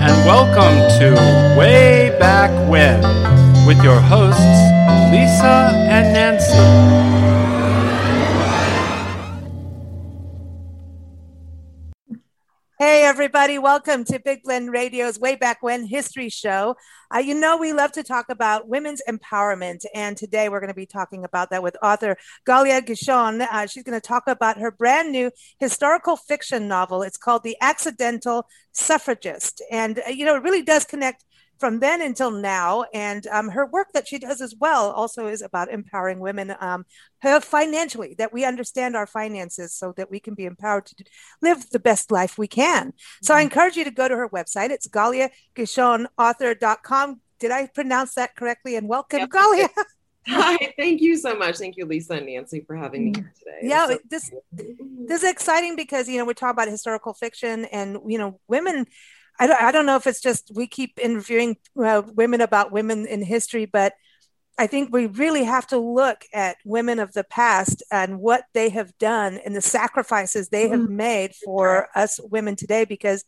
and welcome to Way Back When with your hosts, Lisa and Nancy. Hey, everybody, welcome to Big Blend Radio's Way Back When History Show. Uh, you know, we love to talk about women's empowerment, and today we're going to be talking about that with author Galia Gichon. Uh, she's going to talk about her brand new historical fiction novel. It's called The Accidental Suffragist. And, uh, you know, it really does connect from then until now. And um, her work that she does as well also is about empowering women um, financially, that we understand our finances so that we can be empowered to live the best life we can. So I mm-hmm. encourage you to go to her website. It's GaliaGichonAuthor.com. Did I pronounce that correctly? And welcome, yep. Galia. Hi, thank you so much. Thank you, Lisa and Nancy, for having me here today. Yeah, so- this this is exciting because you know we're talking about historical fiction, and you know women I don't, I don't know if it's just we keep interviewing uh, women about women in history, but I think we really have to look at women of the past and what they have done and the sacrifices they have mm-hmm. made for us women today. Because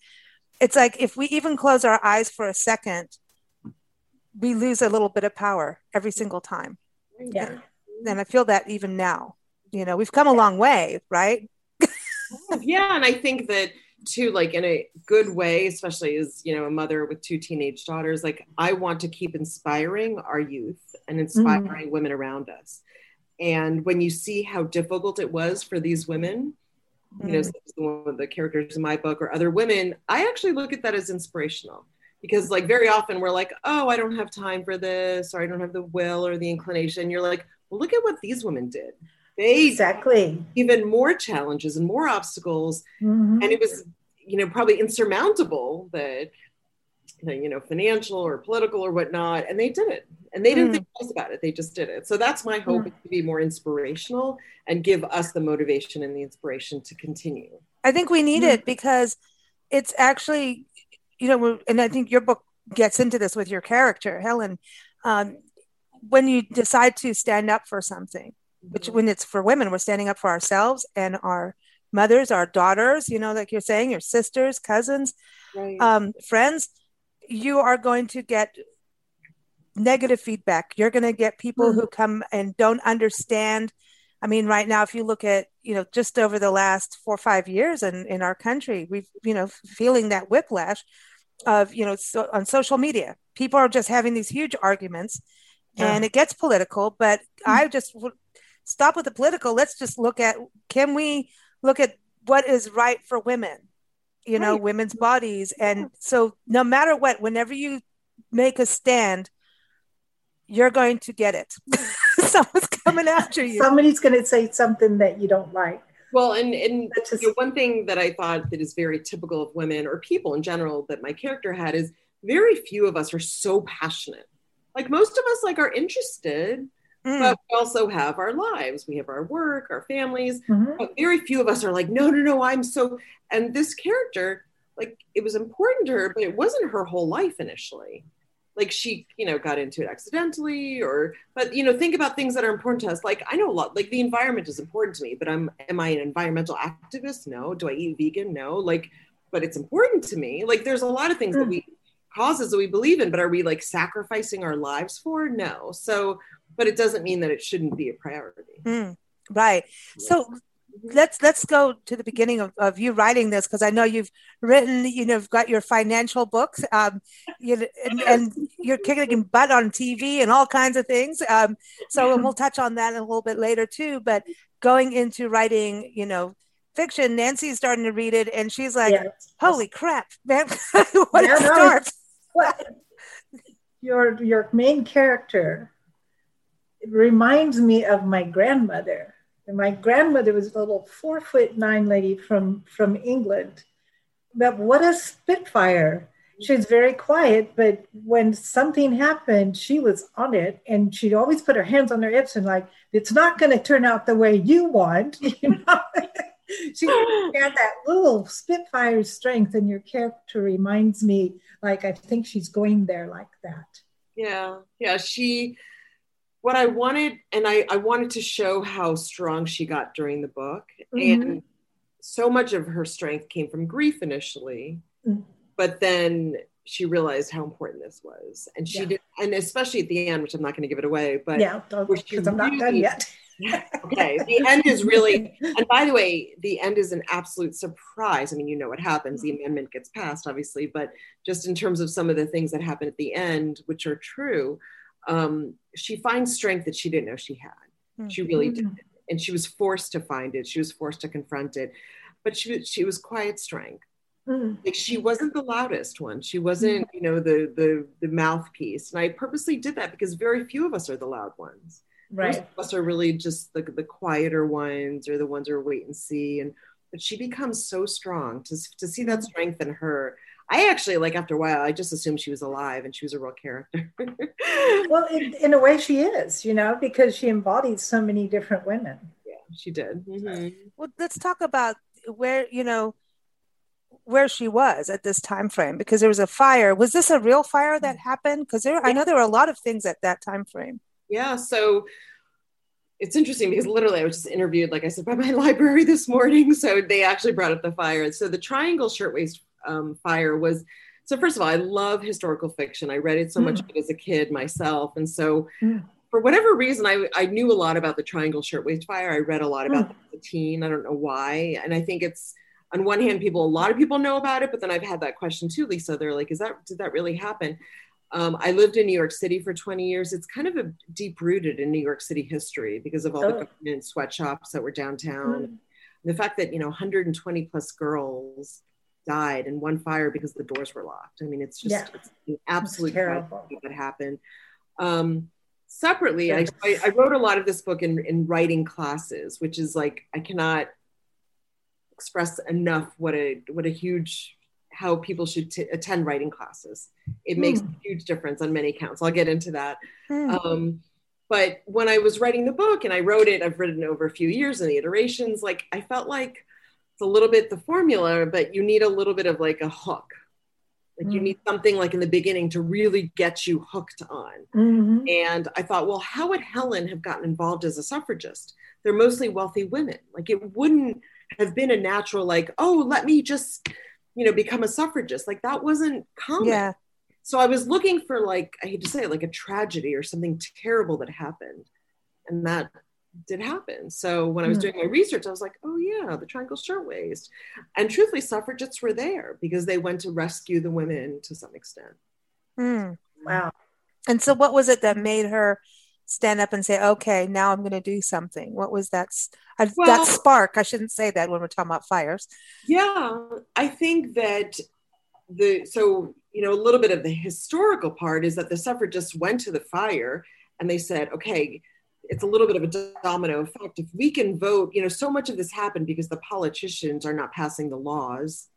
it's like if we even close our eyes for a second, we lose a little bit of power every single time. Yeah. And, and I feel that even now. You know, we've come a long way, right? yeah. And I think that too like in a good way especially as you know a mother with two teenage daughters like i want to keep inspiring our youth and inspiring mm. women around us and when you see how difficult it was for these women mm. you know mm. one of the characters in my book or other women i actually look at that as inspirational because like very often we're like oh i don't have time for this or i don't have the will or the inclination you're like well look at what these women did they exactly even more challenges and more obstacles mm-hmm. and it was you know probably insurmountable that you know financial or political or whatnot and they did it and they didn't mm. think twice about it they just did it so that's my hope mm. to be more inspirational and give us the motivation and the inspiration to continue i think we need mm. it because it's actually you know and i think your book gets into this with your character helen um, when you decide to stand up for something which when it's for women we're standing up for ourselves and our mothers our daughters you know like you're saying your sisters cousins right. um, friends you are going to get negative feedback you're going to get people mm-hmm. who come and don't understand i mean right now if you look at you know just over the last four or five years in, in our country we've you know feeling that whiplash of you know so, on social media people are just having these huge arguments yeah. and it gets political but mm-hmm. i just stop with the political. Let's just look at can we look at what is right for women, you know, women's bodies. And so no matter what, whenever you make a stand, you're going to get it. Someone's coming after you. Somebody's going to say something that you don't like. Well, and, and just, you know, one thing that I thought that is very typical of women or people in general that my character had is very few of us are so passionate. Like most of us like are interested, Mm. But we also have our lives. We have our work, our families. Mm-hmm. But very few of us are like, no, no, no, I'm so. And this character, like, it was important to her, but it wasn't her whole life initially. Like she, you know, got into it accidentally, or but you know, think about things that are important to us. Like I know a lot. Like the environment is important to me, but I'm am I an environmental activist? No. Do I eat vegan? No. Like, but it's important to me. Like there's a lot of things mm. that we causes that we believe in, but are we like sacrificing our lives for? No. So but it doesn't mean that it shouldn't be a priority. Mm, right. So let's let's go to the beginning of, of you writing this because I know you've written, you know, you've got your financial books, um, you, and, and, you're kicking butt on TV and all kinds of things. Um, so we'll touch on that a little bit later too. But going into writing, you know, fiction, Nancy's starting to read it, and she's like, yes. "Holy crap, man! what yeah, starts?" your your main character reminds me of my grandmother. And my grandmother was a little four foot nine lady from, from England. But what a spitfire. She was very quiet, but when something happened, she was on it and she'd always put her hands on her hips and like, it's not going to turn out the way you want. You know? she had that little spitfire strength and your character reminds me like i think she's going there like that yeah yeah she what i wanted and i i wanted to show how strong she got during the book mm-hmm. and so much of her strength came from grief initially mm-hmm. but then she realized how important this was and she yeah. did and especially at the end which i'm not going to give it away but yeah because i'm not done yet okay the end is really and by the way the end is an absolute surprise i mean you know what happens the amendment gets passed obviously but just in terms of some of the things that happen at the end which are true um, she finds strength that she didn't know she had. She really mm-hmm. did. And she was forced to find it. She was forced to confront it. But she, she was quiet strength. Mm. like she wasn't the loudest one. She wasn't you know the the the mouthpiece. And i purposely did that because very few of us are the loud ones. Right. Most of us are really just the, the quieter ones or the ones who are wait and see. And but she becomes so strong to, to see that strength in her i actually like after a while i just assumed she was alive and she was a real character well in, in, a way she is you know because she embodies so many different women yeah she did mm-hmm. well let's talk about where you know where she was at this time frame because there was a fire was this a real fire that happened because there i know there were a lot of things at that time frame yeah so it's interesting because literally I was just interviewed, like I said, by my library this morning. So they actually brought up the fire. So the Triangle Shirtwaist um, Fire was. So first of all, I love historical fiction. I read it so mm. much as a kid myself, and so mm. for whatever reason, I, I knew a lot about the Triangle Shirtwaist Fire. I read a lot about mm. the teen. I don't know why, and I think it's on one hand, people a lot of people know about it, but then I've had that question too, Lisa. They're like, "Is that did that really happen?" Um, I lived in New York City for 20 years. It's kind of a deep rooted in New York City history because of all oh. the government sweatshops that were downtown. Mm. The fact that, you know, 120 plus girls died in one fire because the doors were locked. I mean, it's just yeah. it's an absolute terrible that happened. Um, separately, I, I, wrote a lot of this book in, in writing classes, which is like, I cannot express enough what a, what a huge how people should t- attend writing classes. It makes mm. a huge difference on many counts. I'll get into that. Mm. Um, but when I was writing the book and I wrote it, I've written over a few years and the iterations, like I felt like it's a little bit the formula, but you need a little bit of like a hook. Like mm. you need something like in the beginning to really get you hooked on. Mm-hmm. And I thought, well, how would Helen have gotten involved as a suffragist? They're mostly wealthy women. Like it wouldn't have been a natural, like, oh, let me just you know, become a suffragist. Like that wasn't common. Yeah. So I was looking for like, I hate to say it, like a tragedy or something terrible that happened. And that did happen. So when I was doing my research, I was like, oh yeah, the Triangle Shirtwaist. And truthfully, suffragists were there because they went to rescue the women to some extent. Mm. Wow. And so what was it that made her stand up and say, okay, now I'm going to do something? What was that? Well, that spark. I shouldn't say that when we're talking about fires. Yeah, I think that the so you know a little bit of the historical part is that the suffragists went to the fire and they said, okay, it's a little bit of a domino effect. If we can vote, you know, so much of this happened because the politicians are not passing the laws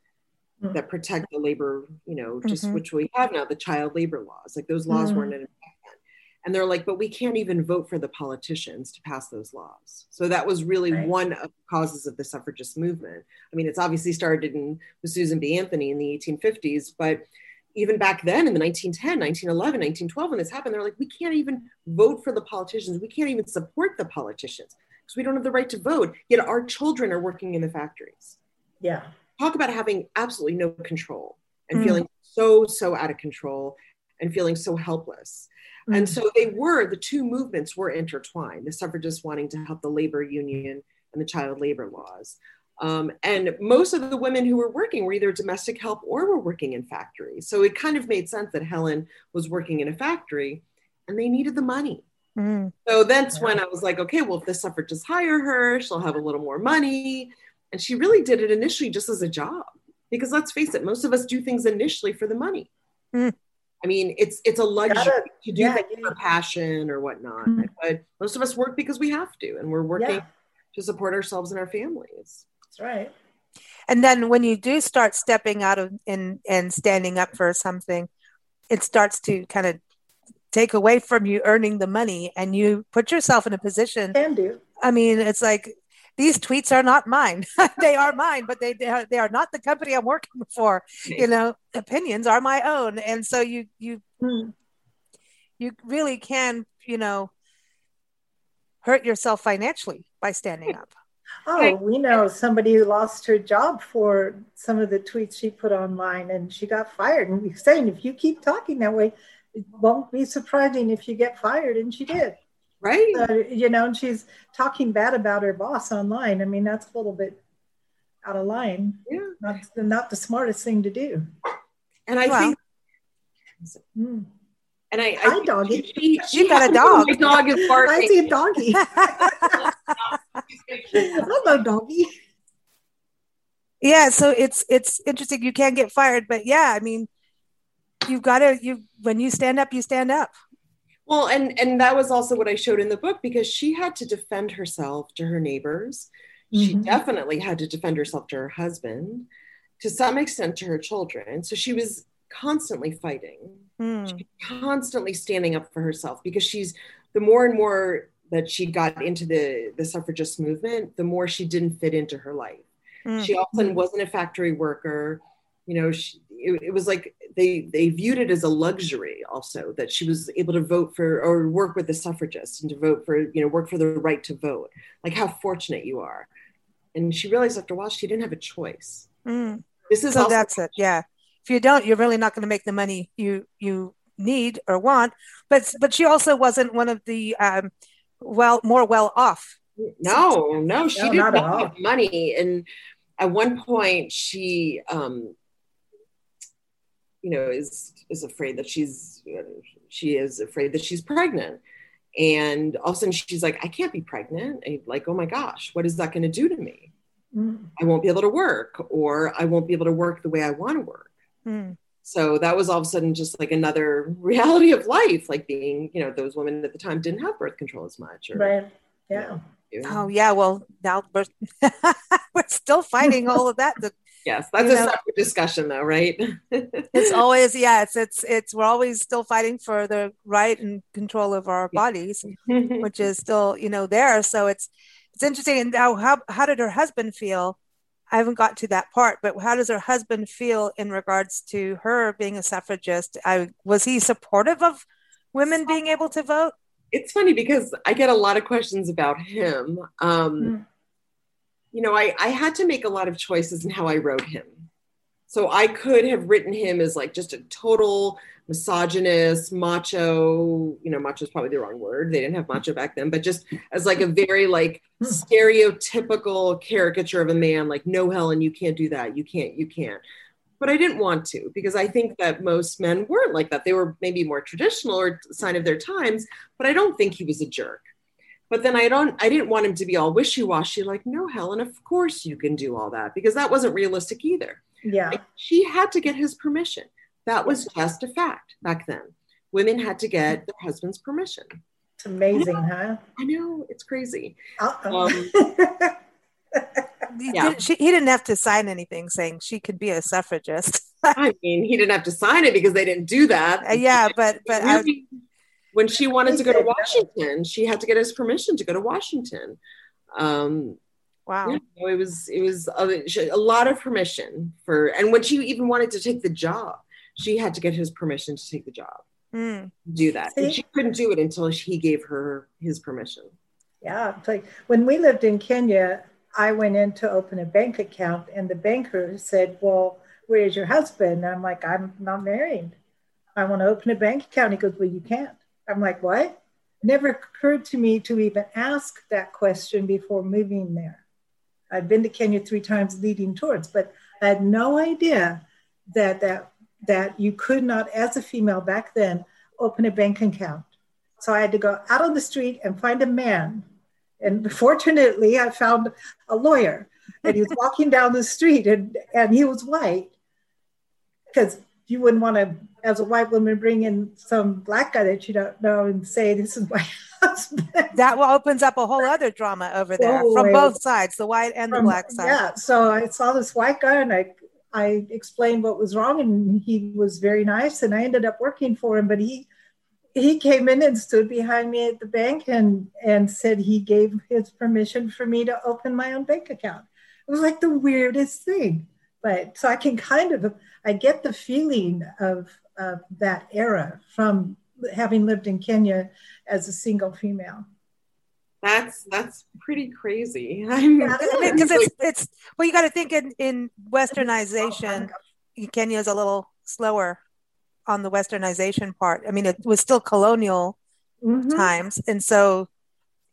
mm-hmm. that protect the labor, you know, just mm-hmm. which we have now, the child labor laws. Like those laws mm-hmm. weren't in effect, and they're like but we can't even vote for the politicians to pass those laws so that was really right. one of the causes of the suffragist movement i mean it's obviously started in with susan b anthony in the 1850s but even back then in the 1910 1911 1912 when this happened they're like we can't even vote for the politicians we can't even support the politicians because we don't have the right to vote yet our children are working in the factories yeah talk about having absolutely no control and mm. feeling so so out of control and feeling so helpless Mm-hmm. And so they were, the two movements were intertwined the suffragists wanting to help the labor union and the child labor laws. Um, and most of the women who were working were either domestic help or were working in factories. So it kind of made sense that Helen was working in a factory and they needed the money. Mm. So that's when I was like, okay, well, if the suffragists hire her, she'll have a little more money. And she really did it initially just as a job. Because let's face it, most of us do things initially for the money. Mm. I mean, it's it's a luxury gotta, to do yeah, things yeah. for passion or whatnot. Mm-hmm. But most of us work because we have to, and we're working yeah. to support ourselves and our families. That's right. And then when you do start stepping out of and and standing up for something, it starts to kind of take away from you earning the money and you put yourself in a position Can do. I mean, it's like these tweets are not mine. they are mine, but they they are, they are not the company I'm working for. You know, opinions are my own, and so you you Hmm. you really can you know hurt yourself financially by standing up. Oh, we know somebody who lost her job for some of the tweets she put online and she got fired. And we're saying if you keep talking that way, it won't be surprising if you get fired. And she did. Right? Uh, you know, and she's talking bad about her boss online. I mean, that's a little bit out of line. Yeah. Not, not the smartest thing to do. And I Well, think, Mm. and I, Hi, I doggy. she, she You got a dog. My dog is barking. I see a doggy. Hello, doggy. yeah, so it's it's interesting. You can't get fired, but yeah, I mean, you've got to you when you stand up, you stand up. Well, and and that was also what I showed in the book because she had to defend herself to her neighbors. She Mhm. definitely had to defend herself to her husband, to some extent to her children. So she was constantly fighting, Hmm. constantly standing up for herself because she's the more and more that she got into the the suffragist movement, the more she didn't fit into her life. Hmm. She often wasn't a factory worker. You know, she, it, it was like they they viewed it as a luxury also that she was able to vote for or work with the suffragists and to vote for you know work for the right to vote. Like how fortunate you are. And she realized after a while she didn't have a choice. Hmm. This is so also, that's it yeah if you don't you're really not going to make the money you you need or want but but she also wasn't one of the um well more well off no, no, she No, did not not, have money. And at one point she um you know is is afraid that she's she is afraid that she's pregnant and all of a sudden she's like i can't be pregnant and like oh my gosh what is that going to do to me Mm. i won't be able to work or i won't be able to work the way i want to work Hmm. So that was all of a sudden just like another reality of life like being you know those women at the time didn't have birth control as much or Right. Yeah. you know. oh yeah. Well now we're we're still fighting all of that The- yes. That's you a know- separate discussion though right? It's always yeah it's it's it's we're always still fighting for the right and control of our bodies which is still you know there. So it's it's interesting. And now how how did her husband feel i haven't got to that part but how does her husband feel in regards to her being a suffragist i was he supportive of women being able to vote it's funny because I get a lot of questions about him. Um, Mm. You know, I, I had to make a lot of choices in how I wrote him. So I could have written him as like just a total misogynist, macho, you know, macho is probably the wrong word. They didn't have macho back then, but just as like a very like Hmm. stereotypical caricature of a man, like, no, Helen, you can't do that. You can't, you can't. But I didn't want to because I think that most men weren't like that. They were maybe more traditional or sign of their times, but I don't think he was a jerk. But then I don't I didn't want him to be all wishy-washy, like, no, Helen, of course you can do all that, because that wasn't realistic either. Yeah. Like, she had to get his permission. That was just a fact back then. Women had to get their husband's permission. It's amazing, huh? I know, it's crazy. Uh-oh. He, Yeah. didn't, she, he didn't have to sign anything saying she could be a suffragist I mean, he didn't have to sign it because they didn't do that. Uh, yeah but but I, when she wanted to go to said no. Washington, she had to get his permission to go to Washington. Um, wow Yeah, no, it was it was a, a lot of permission for, and when she even wanted to take the job, she had to get his permission to take the job, Hmm. do that. And she couldn't do it until he gave her his permission. Yeah, it's like when we lived in Kenya, I went in to open a bank account, and the banker said, "Well, where's your husband?" And I'm like, "I'm not married. I want to open a bank account." He goes, "Well, you can't." I'm like, "What?" Never occurred to me to even ask that question before moving there. I'd been to Kenya three times leading tours, but I had no idea that that that you could not, as a female back then, open a bank account. So I had to go out on the street and find a man. And fortunately, I found a lawyer, and he was walking down the street, and and he was white. Because you wouldn't want to, as a white woman, bring in some black guy that you don't know and say, "This is my husband." That opens up a whole other drama over there Oh, from both sides, the white and the black side. Yeah. So I saw this white guy and I I explained what was wrong and he was very nice and I ended up working for him, but he he came in and stood behind me at the bank and and said he gave his permission for me to open my own bank account. It was like the weirdest thing. But so I can kind of I get the feeling of of that era from having lived in Kenya as a single female. That's that's pretty crazy. I'm Yeah, I mean, because it's it's well, you got to think in in westernization, Kenya is a little slower on the westernization part. I mean, it was still colonial Mhm. times, and so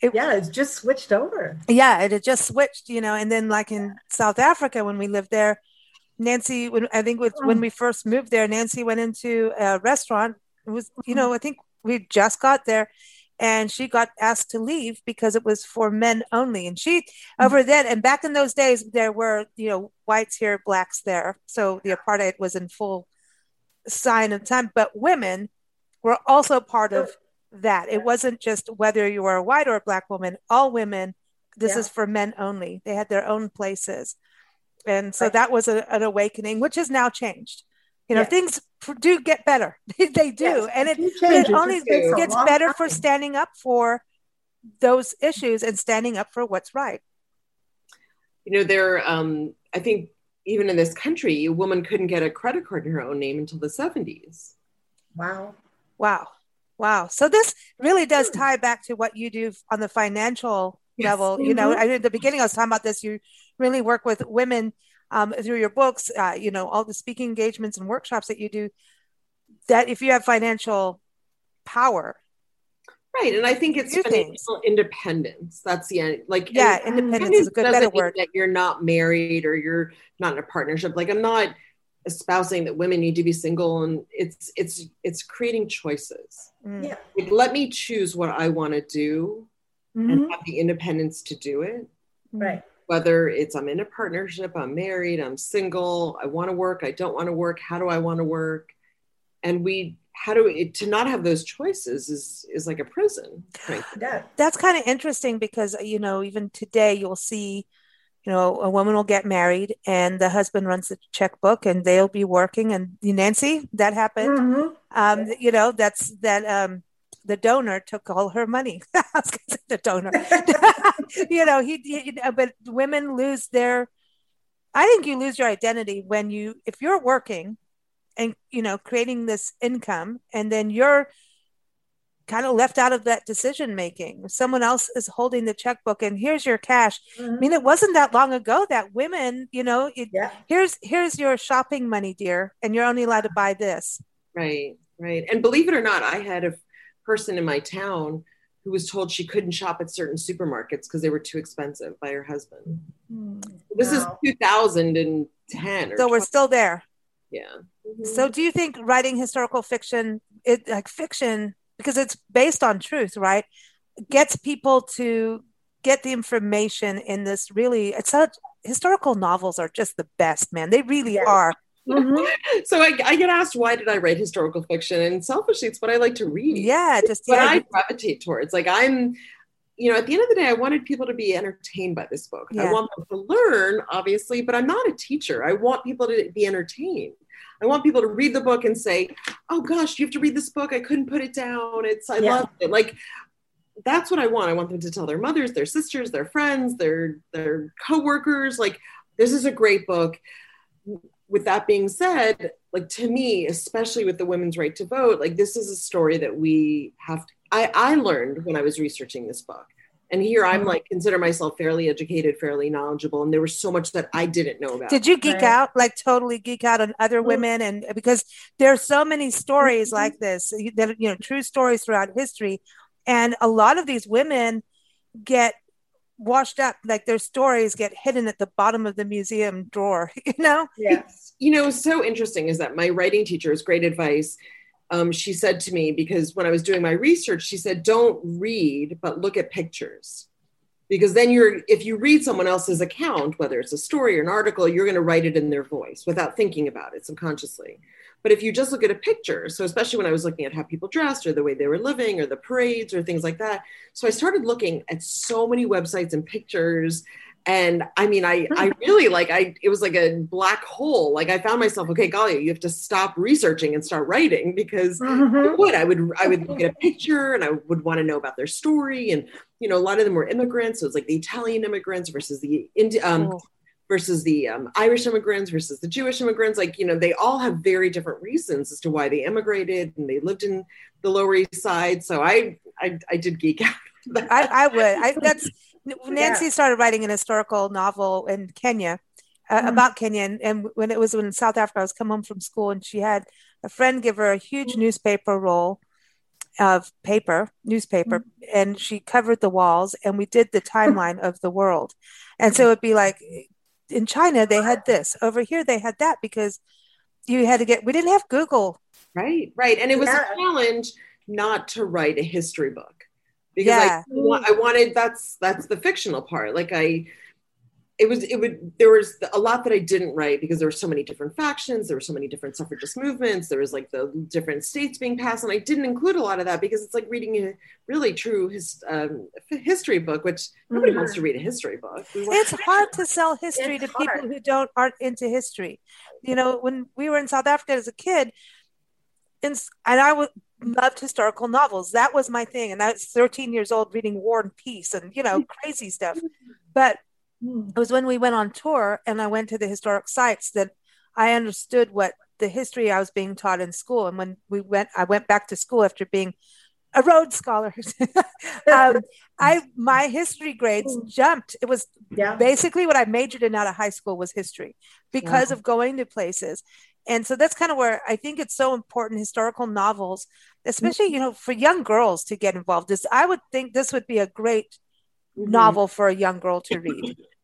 Yeah, it's just switched over. yeah, it had just switched, you know. And then, like in South Africa, when we lived there, Nancy, when I think with, when we first moved there, Nancy went into a restaurant. It was, you know, I think we just got there, and she got asked to leave because it was for men only. And she mm. over then, and back in those days, there were, you know, whites here, blacks there, so the apartheid was in full sign of time. But women were also part of that. It wasn't just whether you were a white or a black woman, all women, this Yeah. is for men only. They had their own places. And so Right. that was a, an awakening, which has now changed. You know, Yes. things do get better. they do. Yes, and it, do but change. it It only just takes a gets long better for standing up for those issues and standing up for what's right. you know, there um I think even in this country, a woman couldn't get a credit card in her own name until the 70s. Wow. Wow. Wow. So this really does tie back to what you do on the financial Yes. level. You know, Mhm. I, at the beginning, I was talking about this. You really work with women um, through your books, uh, you know, all the speaking engagements and workshops that you do. That if you have financial power, Right. And I think it's Do financial independence. That's the end. Like, yeah, and independence is a good, doesn't better mean word. That you're not married or you're not in a partnership. Like, I'm not espousing that women need to be single and it's it's it's creating choices. Mm. Yeah. Like, let me choose what I want to do Mhm. and have the independence to do it. Right. Whether it's I'm in a partnership, I'm married, I'm single, I want to work, I don't want to work, how do I want to work? And we how do we, to not have those choices is is like a prison. frankly. Yeah. That's kind of interesting because you know even today you'll see, you know, a woman will get married and the husband runs the checkbook and they'll be working and Nancy that happened. Mhm. um you know that's that um the donor took all her money I was gonna say the donor you know he, he but women lose their i think you lose your identity when you if you're working and you know creating this income and then you're kind of left out of that decision making someone else is holding the checkbook and here's your cash i Mhm. mean it wasn't that long ago that women you know it, Yeah. here's here's your shopping money dear and you're only allowed to buy this Right, right. And believe it or not, I had a person in my town who was told she couldn't shop at certain supermarkets because they were too expensive by her husband. This Wow. is 2010 or so we're still there yeah. Mhm. So, do you think writing historical fiction, it like fiction, because it's based on truth, right, gets people to get the information in this really? It's such historical novels are just the best, man. They really Yes. are. Mhm. so I, I get asked why did I write historical fiction, and selfishly, it's what I like to read. Yeah, just what yeah. I gravitate towards. Like I'm, you know, at the end of the day, I wanted people to be entertained by this book. I want them to learn, obviously, but I'm not a teacher. I want people to be entertained. I want people to read the book and say, "Oh gosh, you have to read this book. I couldn't put it down. It's I Yeah. love it." Like that's what I want. I want them to tell their mothers, their sisters, their friends, their their coworkers, like this is a great book. With that being said, like to me, especially with the women's right to vote, like this is a story that we have to. I, I learned when I was researching this book. And here I'm like, consider myself fairly educated, fairly knowledgeable. And there was so much that I didn't know about. Did you geek Right. out, like totally geek out on other Mhm. women, and because there's so many stories Mhm. like this that you know, true stories throughout history, and a lot of these women get washed up, like their stories get hidden at the bottom of the museum drawer. You know, Yeah. You know, so interesting is that my writing teacher is great advice. Um, she said to me, because when I was doing my research, she said, don't read, but look at pictures. because then you're if you read someone else's account whether it's a story or an article you're going to write it in their voice without thinking about it subconsciously but if you just look at a picture so especially when i was looking at how people dressed or the way they were living or the parades or things like that. So i started looking at so many websites and pictures. And i mean i i really like i it was like a black hole. Like i found myself okay golly you have to stop researching and start writing because Mhm. I would? I would i would look at a picture and i would want to know about their story. And you know a lot of them were immigrants. So it's like the italian immigrants versus the um. Versus the um, irish immigrants versus the jewish immigrants like you know they all have very different reasons as to why they immigrated and they lived in the lower east side. So i i, I did geek out I, I would. I, that's Nancy started writing an historical novel in Kenya uh, Mhm. about Kenya, and, and when it was in South Africa, I was come home from school, and she had a friend give her a huge newspaper roll of paper, newspaper, and she covered the walls, and we did the timeline of the world, and so it'd be like in China they had this, over here they had that because you had to get. We didn't have Google. Right, right. And it was Yeah. a challenge not to write a history book because Yeah. I, I wanted that's that's the fictional part. Like I it was it would there was a lot that I didn't write because there were so many different factions, there were so many different suffragist movements, there was like the different states being passed, and I didn't include a lot of that because it's like reading a really true his, um, history book, which nobody Mhm. wants to read a history book. It's hard to sell history It's to people who don't aren't into history. You know, when we were in South Africa as a kid, and, and I would loved historical novels. That was my thing. And I was 13 years old reading War and Peace and you know crazy stuff. But Hmm. it was when we went on tour and I went to the historic sites that I understood what the history I was being taught in school. And when we went, I went back to school after being a Rhodes Scholar. um, I my history grades jumped. It was Yeah. basically what I majored in out of high school was history because of going to places. And so that's kind of where I think it's so important historical novels, especially you know for young girls to get involved. This I would think this would be a great Mhm. novel for a young girl to read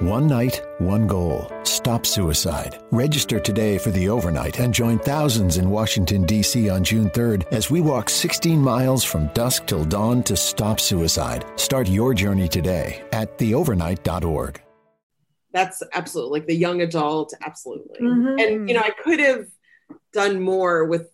One night, one goal. Stop suicide. Register today for the overnight and join thousands in Washington, D.C. on June 3rd as we walk 16 miles from dusk till dawn to stop suicide. Start your journey today at theovernight.org. that's absolutely like the young adult absolutely Mhm. and you know i could have done more with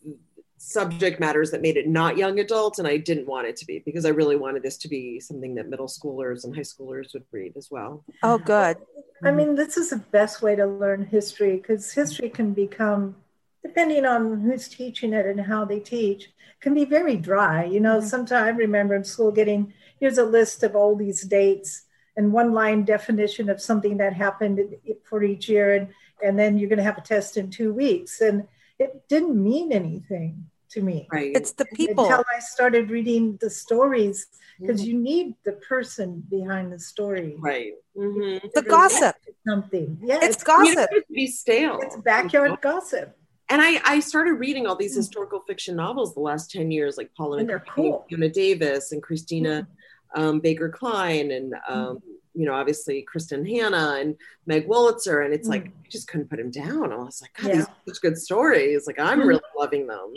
subject matters that made it not young adult and i didn't want it to be because i really wanted this to be something that middle schoolers and high schoolers would read as well Oh, good. I mean, this is the best way to learn history because history can become, depending on who's teaching it and how they teach, can be very dry. You know, mm-hmm. sometimes I remember in school getting here's a list of all these dates and one line definition of something that happened for each year, and, and then you're going to have a test in two weeks. And it didn't mean anything to me. right It's the people. Until I started reading the stories because Mhm. you need the person behind the story. right Mhm. The gossip. Something. Yeah. It's You don't gossip. want it be stale It's backyard gossip. and I, I started reading all these historical fiction novels the last 10 years like paula And they're McCartney, cool. fiona davis and christina um, baker kline and um, you know obviously kristin hannah and meg wolitzer and it's like i just couldn't put him down i was like god these are such good stories like i'm Mhm. really loving them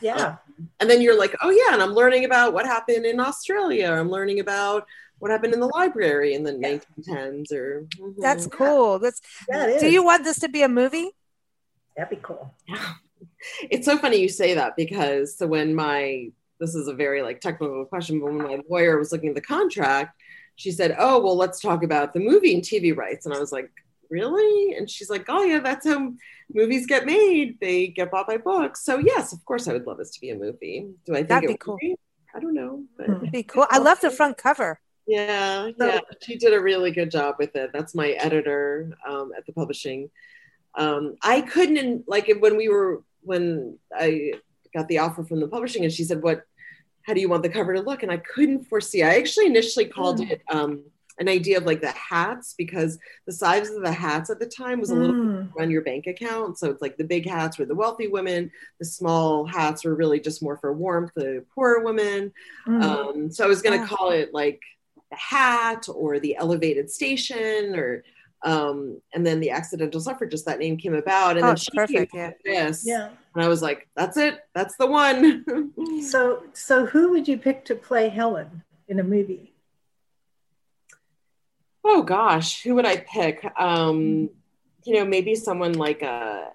Yeah. and then you're like oh yeah and i'm learning about what happened in australia i'm learning about what happened in the library in the 1910s or Mhm. That's cool. That's Yeah, do you want this to be a movie? That'd be cool. Yeah. it's so funny you say that because so when my this is a very like technical question but when my lawyer was looking at the contract she said oh well let's talk about the movie and tv rights and i was like really and she's like oh yeah that's how movies get made they get bought by books so yes of course i would love this to be a movie do i think That'd it be would cool. be? i don't know but. Be cool. I love the front cover. yeah, So- yeah, she did a really good job with it. That's my editor um, at the publishing. Um, I couldn't like when we were when I got the offer from the publishing, and she said, "What how do you want the cover to look? And I couldn't foresee. I actually initially called Mm. it um, an idea of like the hats because the size of the hats at the time was a little Mm. run your bank account. So it's like the big hats were the wealthy women, the small hats were really just more for warmth, the poorer women. Mm. Um, so I was going to Yeah. call it like the hat or the elevated station or um, and then the accidental suffragist that name came about and Oh, then she perfect, came yeah. up with this yeah. and I was like that's it that's the one So, so who would you pick to play Helen in a movie? oh gosh who would I pick um, you know maybe someone like a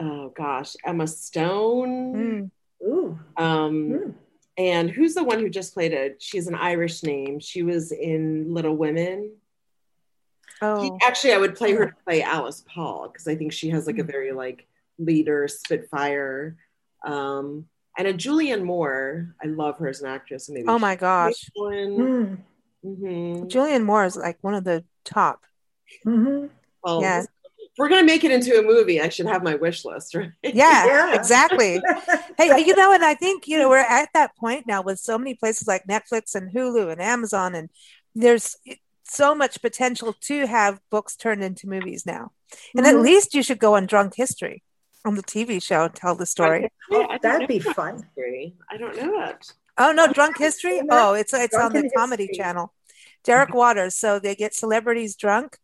oh gosh Emma Stone Mm. Ooh. um, Mm. and who's the one who just played it she's an Irish name she was in Little Women Oh, Actually, I would play her to play Alice Paul because I think she has like a very like leader, spitfire, um, and a Julianne Moore. I love her as an actress. and Maybe oh my gosh. Mm. Mm-hmm. Julianne Moore is like one of the top. hmm Well, Yeah. if we're gonna make it into a movie. I should have my wish list, right? Yeah, Yeah. exactly. Hey, you know, and I think, you know, we're at that point now with so many places like Netflix and Hulu and Amazon, and there's so much potential to have books turned into movies now. And at Mhm. least you should go on Drunk History on the TV show, and tell the story. Yeah, Oh, that'd be that fun. history. I don't know that. Oh no, Drunk History. Oh, it's it's on the Drunken Comedy History? Channel. Derek Waters. So they get celebrities drunk,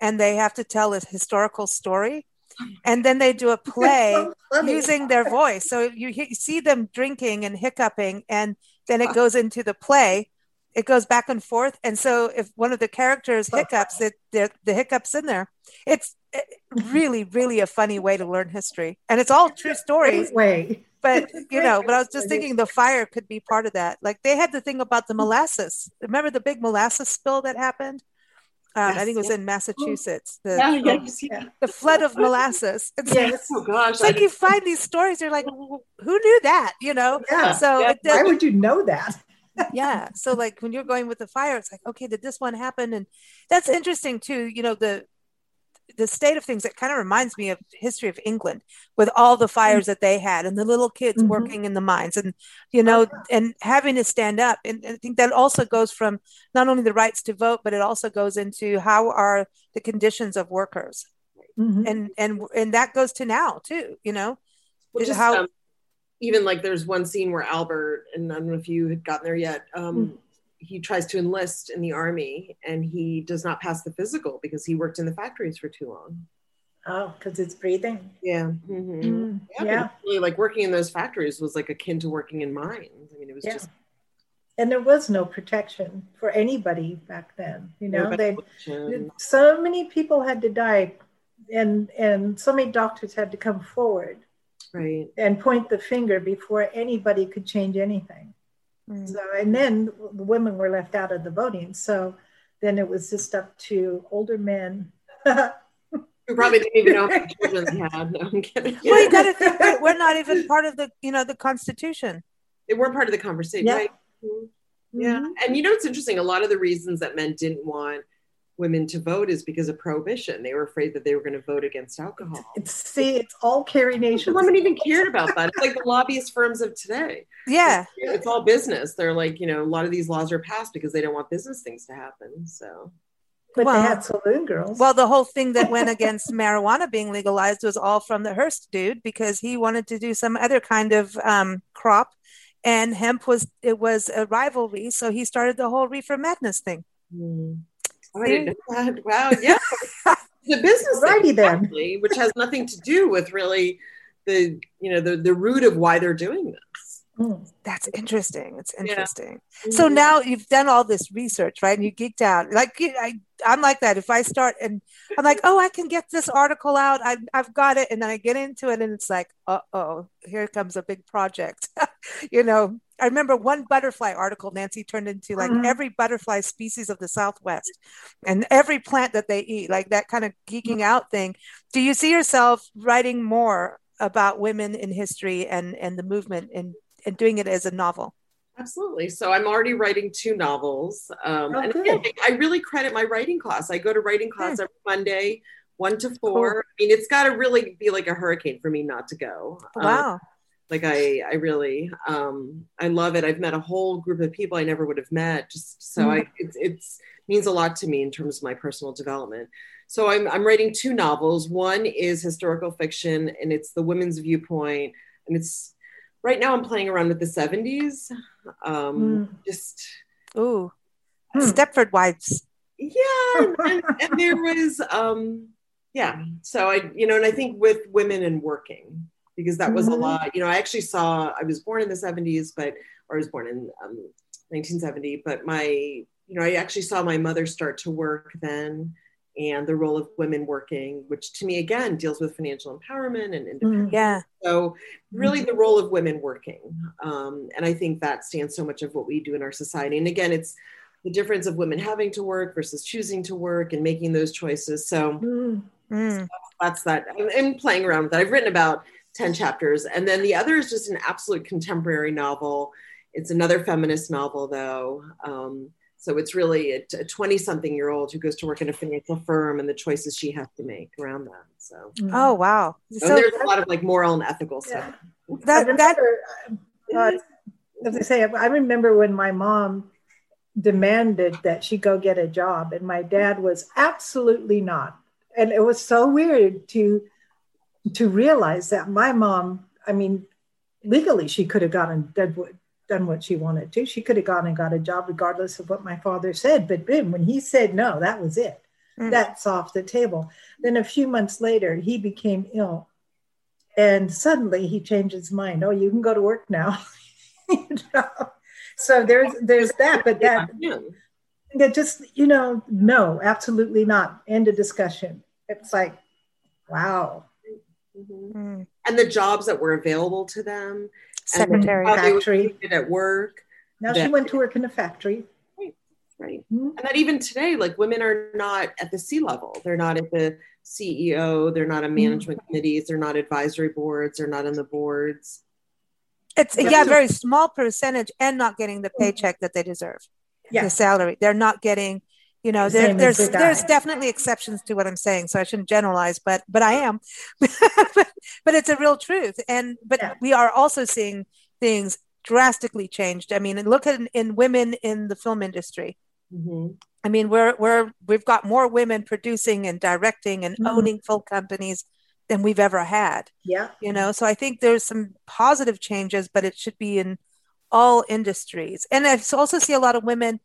and they have to tell a historical story, and then they do a play So using their voice. So you, he- see them drinking and hiccuping, and then it goes into the play. It goes back and forth, and so if one of the characters hiccups, it the, the hiccups in there. It's really, really a funny way to learn history, and it's all true stories way. but you know but i was just thinking the fire could be part of that like they had the thing about the molasses remember the big molasses spill that happened um, i think it was in massachusetts the, Yeah, yeah, Yeah. the flood of molasses it's, Yes. Oh gosh, it's like you find these stories you're like who knew that you know Yeah. so Yeah. it Why would you know that? Yeah so like when you're going with the fire it's like okay did this one happen and that's interesting too you know the the state of things that kind of reminds me of history of england with all the fires that they had and the little kids Mhm. working in the mines and you know and having to stand up and, and i think that also goes from not only the rights to vote but it also goes into how are the conditions of workers Mhm. and and and that goes to now too you know Well, Is just, how- um, even like there's one scene where Albert, and I don't know if you had gotten there yet, um, he tries to enlist in the army and he does not pass the physical because he worked in the factories for too long. Oh, because it's breathing. Yeah. mhm. Mm, Yeah, yeah. really, like working in those factories was like akin to working in mines. I mean, it was Yeah. just And there was no protection for anybody back then. You know, no they so many people had to die and and so many doctors had to come forward right. and point the finger before anybody could change anything. Mm. So and then the women were left out of the voting. So then it was just up to older men. Who probably didn't even know how many children they had. No, I'm kidding. well you got to think that we're not even part of the you know the constitution They weren't part of the conversation, Yeah. right? Mhm. Yeah. And you know, it's interesting. A lot of the reasons that men didn't want women to vote is because of prohibition. They were afraid that they were going to vote against alcohol. It's see, it's all carry The Nations. women even cared about that. It's like the lobbyist firms of today. yeah It's all business. They're like, you know, a lot of these laws are passed because they don't want business things to happen. So, But Well- they had saloon girls. Well, the whole thing that went against marijuana being legalized was all from the Hearst dude because he wanted to do some other kind of um, crop, and hemp was it was a rivalry, so he started the whole reefer madness thing. hmm. I didn't know that. Wow. Yeah. the business thing, Righty then. which has nothing to do with really the, you know, the, the root of why they're doing this. Mm. That's interesting. It's Yeah. interesting. So now you've done all this research, right? And you geeked out. Like I, I'm like that. If I start and I'm like, oh, I can get this article out. I, I've got it, and then I get into it, and it's like, uh oh, here comes a big project. you know, I remember one butterfly article Nancy turned into like Mhm. every butterfly species of the Southwest, and every plant that they eat, like that kind of geeking out thing. Do you see yourself writing more about women in history and and the movement and and doing it as a novel? Absolutely. So I'm already writing two novels. Um, Oh, and again, I really credit my writing class. I go to writing class every Monday, one to four. I mean, it's got to really be like a hurricane for me not to go. Um, Wow. Like I, I really, um, I love it. I've met a whole group of people I never would have met. Just so I, it's, it's means a lot to me in terms of my personal development. So I'm, I'm writing two novels. One is historical fiction, and it's the women's viewpoint, and it's right now I'm playing around with the 70s. Um, Just Ooh, Stepford Wives. yeah, and, and, and there was, um, yeah. So I, you know, and I think with women and working because that was a Mhm. lot. You know, I actually saw. I was born in the 70s, but or I was born in um, 1970, but my, you know, I actually saw my mother start to work then. And the role of women working, which to me again deals with financial empowerment and independence. Yeah. So, really, the role of women working. Um, and I think that stands so much of what we do in our society. And again, it's the difference of women having to work versus choosing to work and making those choices. So, Mm. Mm. that's that. I'm, I'm playing around with that. I've written about 10 chapters. And then the other is just an absolute contemporary novel. It's another feminist novel, though. Um, so it's really a 20 something year old who goes to work in a financial firm and the choices she has to make around that. So, Oh wow. so So there's a lot of like moral and ethical stuff. I that that uh, as I say, I remember when my mom demanded that she go get a job, and my dad was absolutely not. And it was so weird to to realize that my mom, I mean, legally she could have gone and done what, done what she wanted to. She could have gone and got a job regardless of what my father said. But then when he said no, that was it. Mm. That's off the table. Then a few months later, he became ill. And suddenly he changed his mind. Oh, you can go to work now. You know? So there's there's that, but that that just you know no, absolutely not. End of discussion. It's like, wow. Mhm. Mm. And the jobs that were available to them, and secretary. how they were Factory. treated at work, Now she went to work in a factory. right? Mhm. And that even today, like women are not at the C level. They're not at the CEO. They're not on management committees. They're not advisory boards. They're not on the boards. It's Yeah. yeah, very small percentage and not getting the paycheck that they deserve. Yeah. The salary. They're not getting, you know, there, there's the there's definitely exceptions to what I'm saying. So I shouldn't generalize, but but I am. but it's a real truth. And but Yeah. we are also seeing things drastically changed. I mean, look at in, in women in the film industry. Mhm. I mean, we're we're we've got more women producing and directing and Mhm. owning film companies than we've ever had Yeah. you know so i think there's some positive changes but it should be in all industries and i also see a lot of women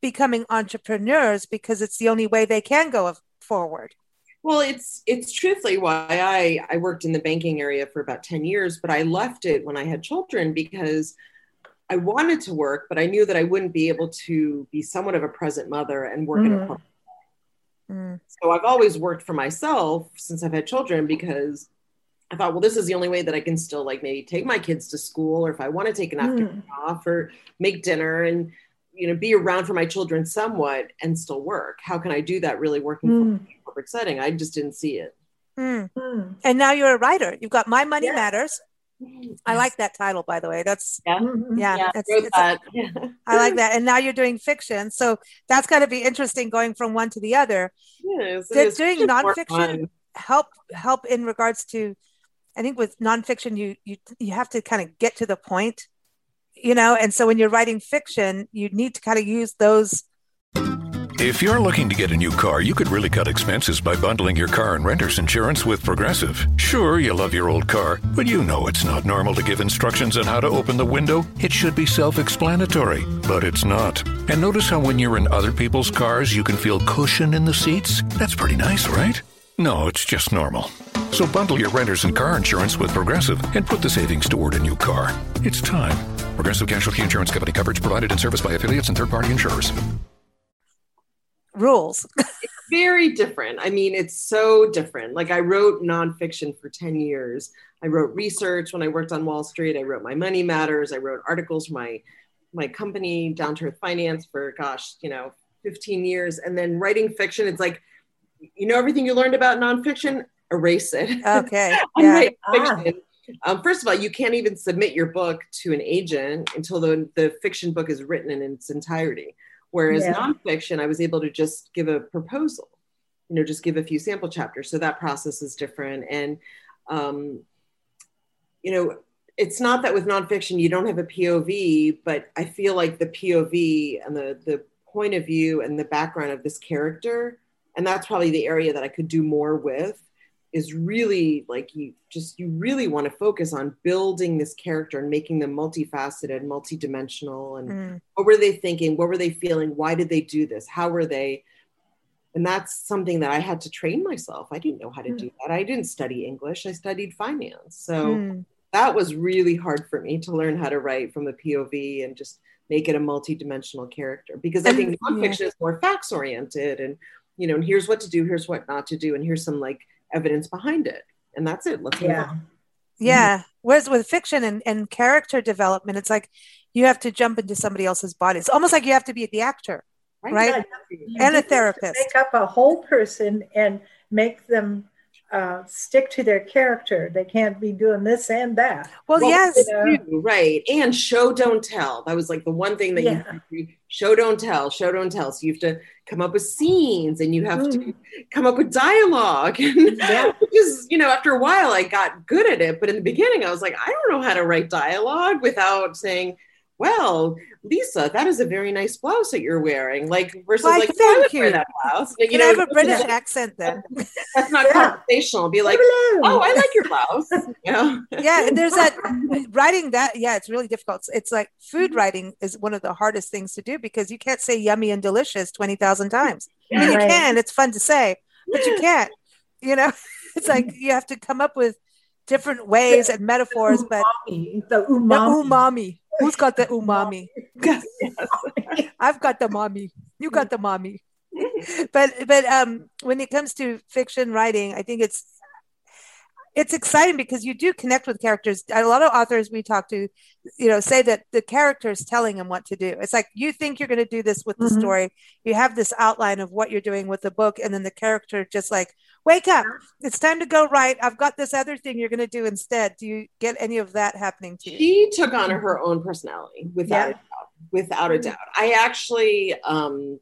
becoming entrepreneurs because it's the only way they can go forward Well, it's it's truthfully why I I worked in the banking area for about 10 years, but I left it when I had children because I wanted to work, but I knew that I wouldn't be able to be somewhat of a present mother and work in a Mhm. Mm. So I've always worked for myself since I've had children because I thought, well, this is the only way that I can still like maybe take my kids to school or if I want to take an afternoon off or make dinner and you know be around for my children somewhat and still work. How can I do that really working Mm. for a corporate setting? I just didn't see it. Mm. Mm. and now you're a writer you've got my money Yeah. matters i like that title by the way that's yeah, Yeah, I it's, wrote it's a- that. i like that and now you're doing fiction so that's got to be interesting going from one to the other Yes, it doing It's more nonfiction? help help in regards to i think with nonfiction you you you have to kind of get to the point you know and so when you're writing fiction you need to kind of use those If you're looking to get a new car, you could really cut expenses by bundling your car and renter's insurance with Progressive. Sure, you love your old car, but you know it's not normal to give instructions on how to open the window. It should be self explanatory, but it's not. And notice how when you're in other people's cars, you can feel cushion in the seats? That's pretty nice, right? No, it's just normal. So bundle your renter's and car insurance with Progressive and put the savings toward a new car. It's time. Progressive Casualty Insurance Company coverage provided and serviced by affiliates and third party insurers. rules very different. I mean, it's so different. Like I wrote nonfiction for 10 years. I wrote research when I worked on Wall Street. I wrote my money matters. I wrote articles for my my company, Down to Earth Finance, for gosh, you know, 15 years. And then writing fiction, it's like, you know, everything you learned about nonfiction, erase it. okay yeah Ah. Um, first of all, you can't even submit your book to an agent until the, the fiction book is written in its entirety. Whereas Yeah. nonfiction, I was able to just give a proposal, you know, just give a few sample chapters. So that process is different. And, um, you know, it's not that with nonfiction you don't have a POV, but I feel like the POV and the the point of view and the background of this character, and that's probably the area that I could do more with, is really like you just you really want to focus on building this character and making them multifaceted, multidimensional, and Mm. what were they thinking? What were they feeling? Why did they do this? How were they? And that's something that I had to train myself. I didn't know how to do that. I didn't study English. I studied finance. So Mm. that was really hard for me to learn how to write from a POV and just make it a multi-dimensional character because I think nonfiction is more facts oriented and you know, and here's what to do, here's what not to do, and here's some like evidence behind it. And that's it. Let's move Yeah. on. Yeah. Mm-hmm. Whereas with fiction and, and character development, it's like you have to jump into somebody else's body. It's almost like you have to be the actor, right? You And a do have to therapist. Make up a whole person and make them uh, stick to their character. They can't be doing this and that. Well, yes. you know? Right. And show don't tell. That was like the one thing that Yeah. you show don't tell, show don't tell. So you have to come up with scenes and you have Mm. to come up with dialogue. And Yeah. you know, after a while I got good at it. But in the beginning I was like, I don't know how to write dialogue without saying, well, Lisa, that is a very nice blouse that you're wearing. Like versus Why, like, "Oh, I thank would wear you. that blouse. You Can know, I have a British accent then? That's not Yeah. conversational. Be like, Hello. oh, I like your blouse. You know? yeah there's that writing that yeah it's really difficult It's- it's like food mm-hmm. writing is one of the hardest things to do because you can't say yummy and delicious 20,000 times I mean, you Right. can it's fun to say but you can't you know it's like you have to come up with different ways and metaphors but Umami, the the umami. Who's got the umami Yes, I've got the mommy. You got the mommy. but but um when it comes to fiction writing, I think it's it's exciting because you do connect with characters. A lot of authors we talk to, you know, say that the character is telling them what to do. It's like you think you're going to do this with the Mhm. story. You have this outline of what you're doing with the book, and then the character just like, wake up! It's time to go right I've got this other thing you're going to do instead. Do you get any of that happening to you? she took on her own personality without Yeah. a doubt without a doubt i actually um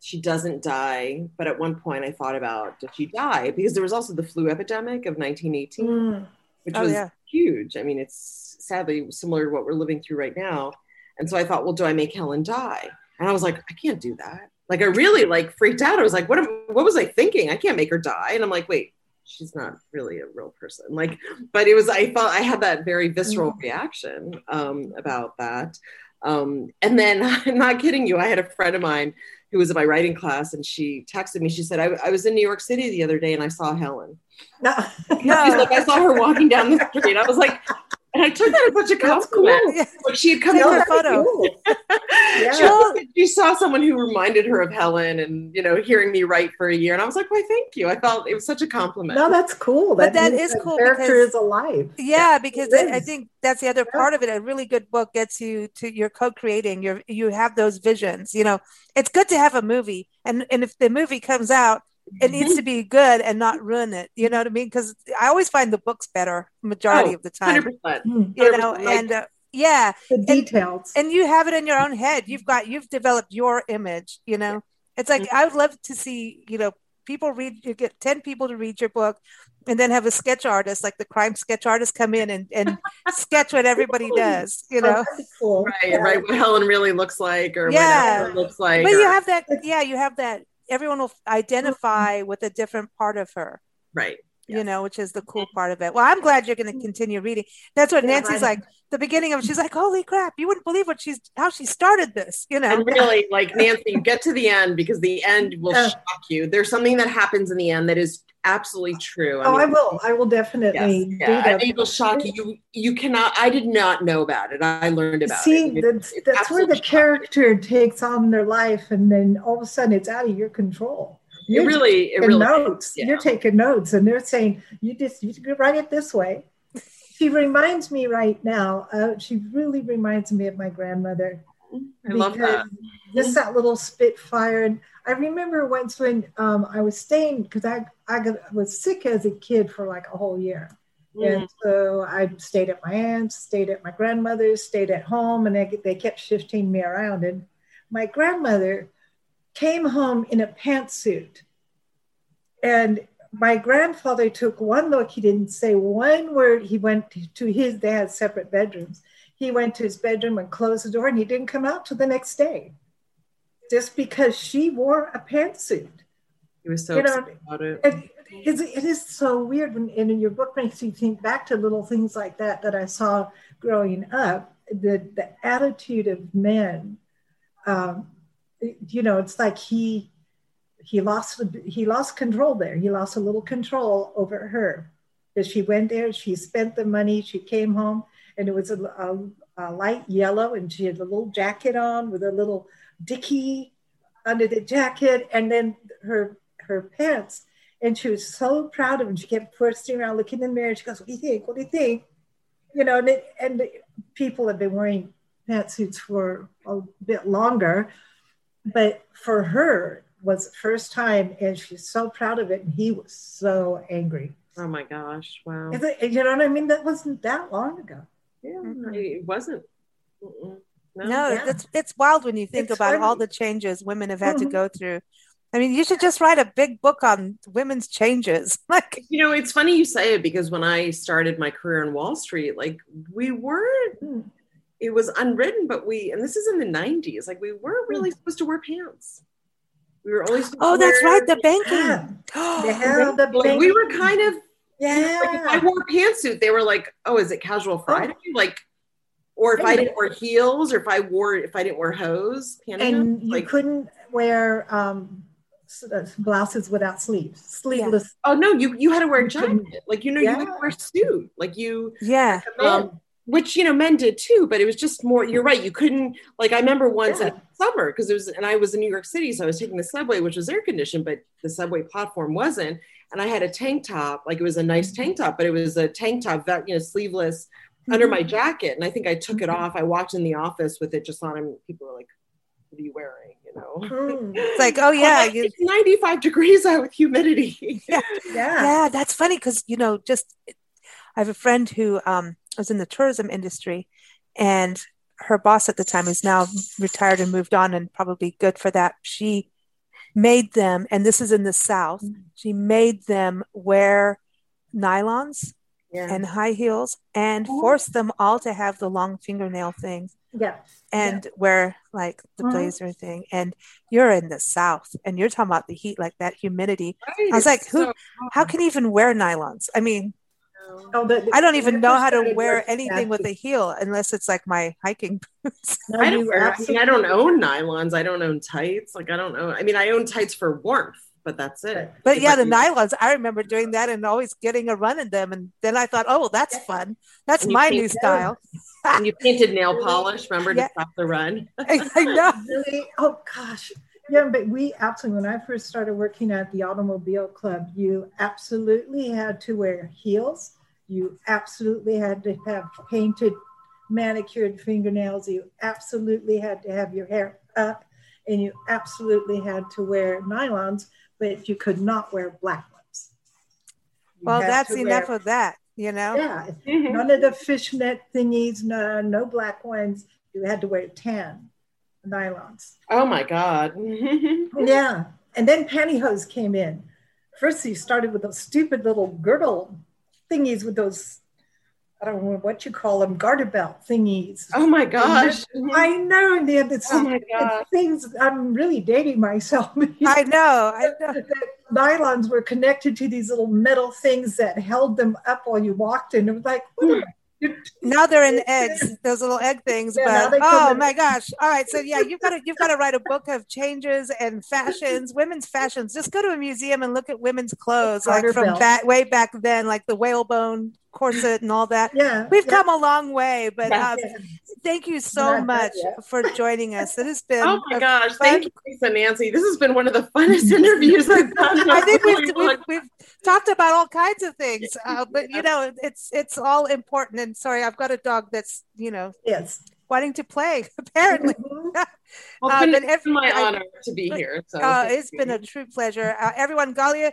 she doesn't die but at one point i thought about did she die because there was also the flu epidemic of 1918 Mm. which Oh, was yeah. huge i mean it's sadly similar to what we're living through right now and so i thought well do i make helen die and i was like i can't do that like i really like freaked out. I was like what am, what was i thinking? I can't make her die. And i'm like wait she's not really a real person. Like but it was i felt i had that very visceral reaction um, about that. Um, and then i'm not kidding you i had a friend of mine who was in my writing class and she texted me. She said I, I was in new york city the other day and i saw helen. No. She's like, I saw her walking down the street. I was like, and I took that as such a That's compliment. cool. Yeah. Like she had come Take to her her photo. Cool. Yeah. she, was- she saw someone who reminded her of Helen and you know, hearing me write for a year. And I was like, why thank you. I felt it was such a compliment. No, that's cool. But that means is the cool Character because- is alive. yeah because I, I think that's the other part of it a really good book gets you to you're co-creating you're you have those visions you know it's good to have a movie and and if the movie comes out it needs to be good and not ruin it you know what i mean because i always find the books better majority Oh, of the time 100%. Mm. you know like- and uh, yeah The details. and you have it in your own head you've got you've developed your image you know it's like i would love to see you know people read you get 10 people to read your book and then have a sketch artist like the crime sketch artist come in and, and sketch what everybody does you Oh, know that'd cool. Right, Yeah. right. What Helen really looks like or Yeah. what Helen looks like. but you have that yeah you have that everyone will identify with a different part of her right. you know which is the cool part of it well i'm glad you're going to mm-hmm. continue reading that's what Yeah, nancy's right. like the beginning of it she's like holy crap you wouldn't believe what she's how she started this you know And really, like Nancy, you get to the end because the end will Yeah. shock you. There's something that happens in the end that is absolutely true. Oh, I will. I will definitely Yes, do yeah, it will shock you. You you cannot. I did not know about it. I learned about See, it. It- that's, it's that's where the character takes on their life, and then all of a sudden it's out of your control. It You're really, it taking really. notes. yeah. You're taking notes, and they're saying you just you could write it this way. She reminds me right now. Uh, she really reminds me of my grandmother. I love that. Just that little spitfire. And I remember once when um, I was staying because I I got, was sick as a kid for like a whole year. Mm. And so I stayed at my aunt's, stayed at my grandmother's, stayed at home, and they, they kept shifting me around. And my grandmother came home in a pantsuit. And my grandfather took one look. He didn't say one word. He went to his, they had separate bedrooms. He went to his bedroom and closed the door and he didn't come out till the next day just because she wore a pantsuit. He was so you know, about it. it, it, it is so weird when and in your book makes you think back to little things like that that I saw growing up. The the attitude of men, um, you know, it's like he he lost he lost control there. He lost a little control over her. Because she went there, she spent the money, she came home, and it was a, a, a light yellow, and she had a little jacket on with a little dicky under the jacket, and then her her pants. And she was so proud of him. She kept twisting around, looking in the mirror. She goes, "What do you think? What do you think?" You know, and, it, and people have been wearing pantsuits for a bit longer, but for her, was the first time, and she's so proud of it. And he was so angry. Oh my gosh! Wow. It, you know what I mean? That wasn't that long ago. Yeah, it wasn't. Mm-mm. No, no yeah. it's it's wild when you think it's about funny. all the changes women have had mm-hmm. to go through. I mean, you should just write a big book on women's changes. Like, you know, it's funny you say it because when I started my career in Wall Street, like we weren't. Hmm. It was unwritten, but we, and this is in the '90s. Like we weren't really hmm. supposed to wear pants. We were only. Oh, that's right, the banking. Yeah, the like, we were kind of. Yeah. Like if I wore a pantsuit, they were like, "Oh, is it casual oh. Friday?" Oh. Like, or if I didn't wear heels, or if I wore, if I didn't wear hose, and you like, couldn't wear um, blouses without sleeves, sleeveless. Yeah. Oh no, you you had to wear a jacket, like you know, yeah. you would wear a suit, like you. Yeah. Um, which you know men did too but it was just more you're right you couldn't like i remember once yeah. in summer because it was and i was in new york city so i was taking the subway which was air conditioned but the subway platform wasn't and i had a tank top like it was a nice tank top but it was a tank top that you know sleeveless mm-hmm. under my jacket and i think i took it mm-hmm. off i walked in the office with it just on and people were like what are you wearing know mm. it's like oh yeah like, it's 95 degrees out with humidity yeah yeah, yeah that's funny because you know just i have a friend who um was in the tourism industry and her boss at the time is now retired and moved on and probably good for that she made them and this is in the south mm-hmm. she made them wear nylons yeah. and high heels and oh. forced them all to have the long fingernail things yeah and yeah. wear like the mm-hmm. blazer thing and you're in the south and you're talking about the heat like that humidity right. i was like who so how can you even wear nylons i mean Oh, the, the, I don't even know how to wear anything with a heel unless it's like my hiking boots. No, I don't wear. I, mean, I don't own nylons. I don't own tights. Like I don't know. I mean, I own tights for warmth, but that's it. But yeah, the nylons. I remember doing that and always getting a run in them. And then I thought, oh, that's fun. That's my new style. and you painted nail polish. Remember yeah. to stop the run. I, I know. Really? Oh gosh. Yeah, but we absolutely, when I first started working at the Automobile Club, you absolutely had to wear heels you absolutely had to have painted, manicured fingernails. You absolutely had to have your hair up, and you absolutely had to wear nylons, but you could not wear black ones. You well, that's enough wear, of that, you know? Yeah. Mm-hmm. None of the fishnet thingies, no, no black ones. You had to wear tan nylons. Oh my God. yeah. And then pantyhose came in. First, you started with those stupid little girdle thingies with those I don't know what you call them, garter belt thingies. Oh my gosh. I know. This oh my gosh. things. I'm really dating myself. I know. I know. Nylons were connected to these little metal things that held them up while you walked. And it was like, hmm now they're in eggs, those little egg things. Yeah, but oh my gosh! All right, so yeah, you've got to you've got to write a book of changes and fashions, women's fashions. Just go to a museum and look at women's clothes, like from back way back then, like the whalebone corset and all that. Yeah, we've yeah. come a long way. But um, thank you so Not much for joining us. It has been. Oh my gosh! Fun... Thank you, Lisa Nancy. This has been one of the funnest interviews I've done. I think we've, we've, we've, talked about all kinds of things, uh, but you know, it's it's all important. And sorry, I've got a dog that's you know yes wanting to play apparently. well, uh, it's every, my I, honor to be here. So uh, it's been a true pleasure. Uh, everyone, Galia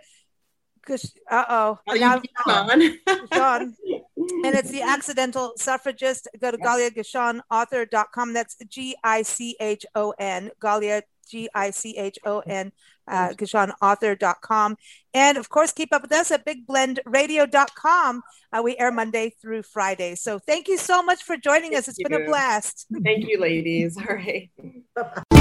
uh oh. Now, Gichon. Gichon. and it's the accidental suffragist. Go to yes. GaliaGichonAuthor.com. That's G I C H O N, Galia G I C H O N, uh, GichonAuthor.com. And of course, keep up with us at BigBlendRadio.com. Uh, we air Monday through Friday. So thank you so much for joining us. It's Thank been a blast. Thank you, ladies. All right.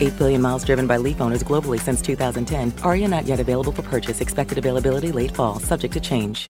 8 billion miles driven by Leaf owners globally since 2010. Ariya not yet available for purchase. Expected availability late fall, subject to change.